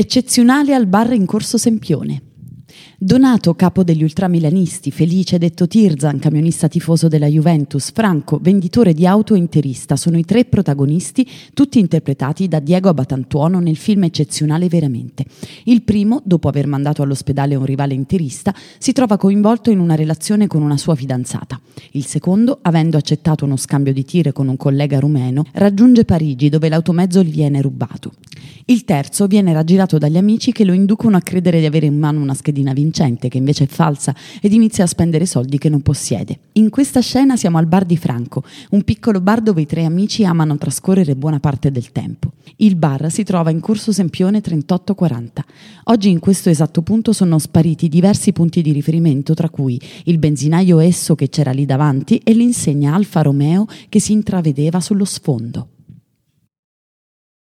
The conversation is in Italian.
Eccezionale al bar in corso Sempione. Donato, capo degli ultramilanisti, Felice detto Tirzan, camionista tifoso della Juventus, Franco, venditore di auto interista, sono i tre protagonisti, tutti interpretati da Diego Abatantuono nel film Eccezionale Veramente. Il primo, dopo aver mandato all'ospedale un rivale interista, si trova coinvolto in una relazione con una sua fidanzata. Il secondo, avendo accettato uno scambio di tire con un collega rumeno, raggiunge Parigi dove l'automezzo gli viene rubato. Il terzo viene raggirato dagli amici che lo inducono a credere di avere in mano una schedina vincente, che invece è falsa, ed inizia a spendere soldi che non possiede. In questa scena siamo al bar di Franco, un piccolo bar dove i tre amici amano trascorrere buona parte del tempo. Il bar si trova in corso Sempione 3840. Oggi in questo esatto punto sono spariti diversi punti di riferimento, tra cui il benzinaio esso che c'era lì davanti e l'insegna Alfa Romeo che si intravedeva sullo sfondo.